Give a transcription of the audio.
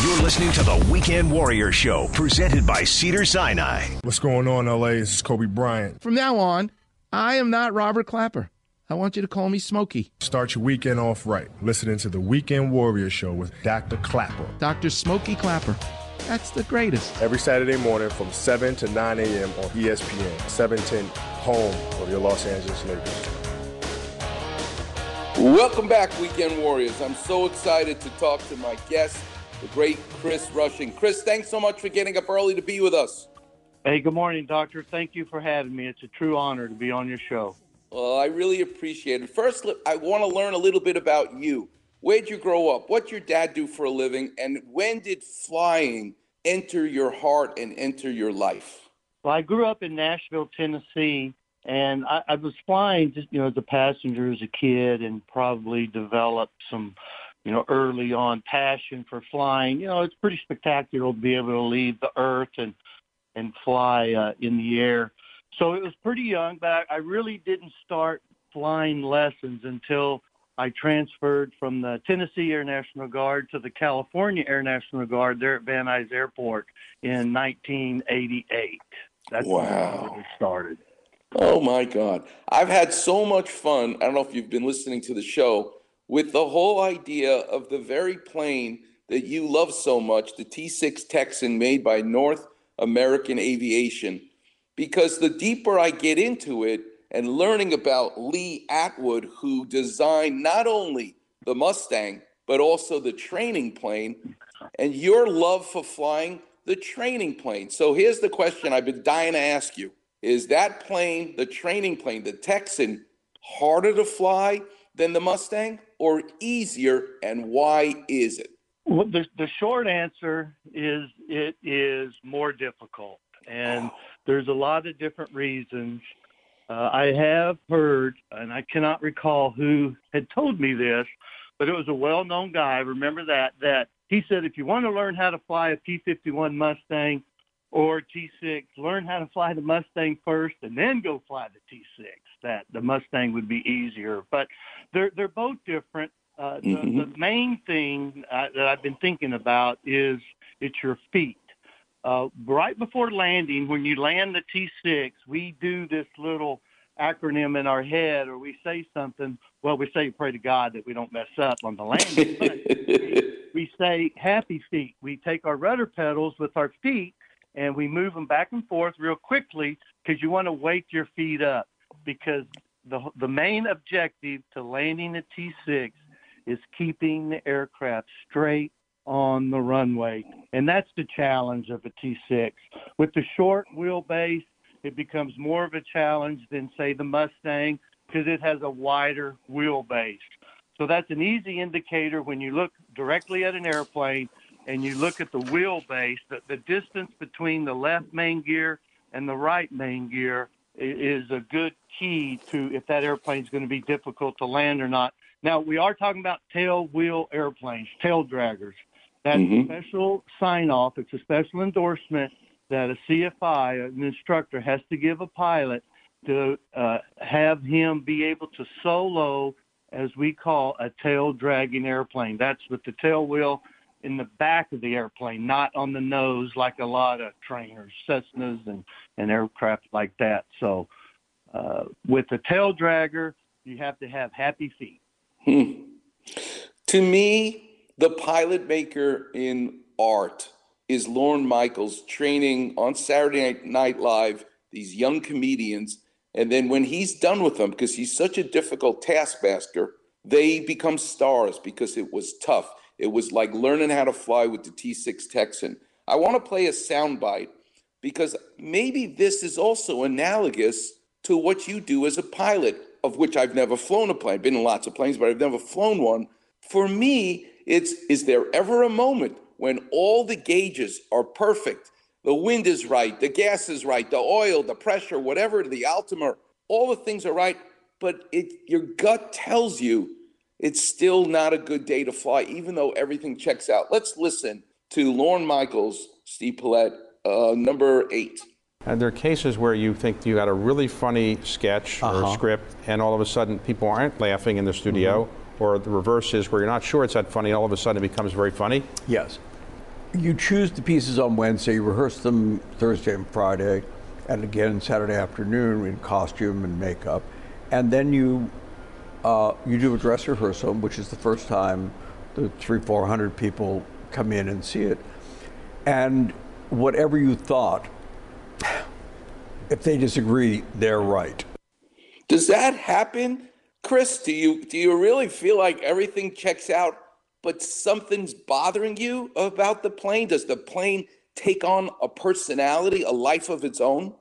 You're listening to the Weekend Warrior Show, presented by Cedar Sinai. What's going on, LA? This is Kobe Bryant. From now on, I am not Robert Klapper. I want you to call me Smokey. Start your weekend off right. Listening to the Weekend Warrior Show with Dr. Klapper. Dr. Smokey Klapper. That's the greatest. Every Saturday morning from 7 to 9 a.m. on ESPN, 710, home of your Los Angeles Lakers. Welcome back, Weekend Warriors. I'm so excited to talk to my guest, the great Chris Rushing. Chris, thanks so much for getting up early to be with us. Hey, good morning, Doctor. Thank you for having me. It's a true honor to be on your show. Well, I really appreciate it. First, I want to learn a little bit about you. Where'd you grow up? What'd your dad do for a living? And when did flying enter your heart and enter your life? Well, I grew up in Nashville, Tennessee, and I, I was flying just you know as a passenger as a kid, and probably developed some you know early on passion for flying. You know, it's pretty spectacular to be able to leave the earth and and fly uh, in the air. So it was pretty young, but I, I really didn't start flying lessons until I transferred from the Tennessee Air National Guard to the California Air National Guard there at Van Nuys Airport in 1988. That's Wow. when it started. Oh my God. I've had so much fun. I don't know if you've been listening to the show with the whole idea of the very plane that you love so much, the T 6 Texan made by North American Aviation. Because the deeper I get into it and learning about Lee Atwood, who designed not only the Mustang, but also the training plane, and your love for flying the training plane. So here's the question I've been dying to ask you Is that plane, the training plane, the Texan, harder to fly than the Mustang or easier? And why is it? Well, the, the short answer is it is more difficult, and there's a lot of different reasons. Uh, I have heard, and I cannot recall who had told me this, but it was a well-known guy. I Remember that? That he said, if you want to learn how to fly a P-51 Mustang or T6, learn how to fly the Mustang first, and then go fly the T6. That the Mustang would be easier, but they're they're both different. Uh, the, Mhm. the main thing uh, that I've been thinking about is it's your feet. Uh, right before landing, when you land the T6, we do this little acronym in our head, or we say something. Well, we say pray to God that we don't mess up on the landing. but we say happy feet. We take our rudder pedals with our feet and we move them back and forth real quickly because you want to wake your feet up because the the main objective to landing a T6 is keeping the aircraft straight on the runway. And that's the challenge of a T6. With the short wheelbase, it becomes more of a challenge than, say, the Mustang because it has a wider wheelbase. So that's an easy indicator when you look directly at an airplane and you look at the wheelbase, that the distance between the left main gear and the right main gear is a good key to if that airplane is going to be difficult to land or not. Now, we are talking about tail wheel airplanes, tail draggers. That's Mhm. a special sign off, it's a special endorsement that a CFI, an instructor, has to give a pilot to uh, have him be able to solo, as we call a tail dragging airplane. That's with the tail wheel in the back of the airplane, not on the nose like a lot of trainers, Cessnas, and, and aircraft like that. So, uh, with the tail dragger, you have to have happy feet. Hmm. To me, the pilot maker in art is Lorne Michaels training on Saturday Night- Night Live these young comedians. And then when he's done with them, because he's such a difficult taskmaster, they become stars because it was tough. It was like learning how to fly with the T6 Texan. I want to play a soundbite because maybe this is also analogous to what you do as a pilot, of which I've never flown a plane. I've Been in lots of planes, but I've never flown one. For me, it's is there ever a moment when all the gauges are perfect? The wind is right, the gas is right, the oil, the pressure, whatever, the altimeter, all the things are right, but it your gut tells you it's still not a good day to fly, even though everything checks out. Let's listen to Lorne Michaels, Steve Paulette, uh, number eight. And there are cases where you think you got a really funny sketch or script, and all of a sudden people aren't laughing in the studio, or the reverse is where you're not sure it's that funny, and all of a sudden it becomes very funny. Yes. you choose the pieces on Wednesday, you rehearse them Thursday and Friday, and again Saturday afternoon in costume and makeup, and then you uh, you do a dress rehearsal, which is the first time the three four hundred people come in and see it, and whatever you thought, if they disagree, they're right. Does that happen, Chris? Do you do you really feel like everything checks out, but something's bothering you about the plane? Does the plane take on a personality, a life of its own?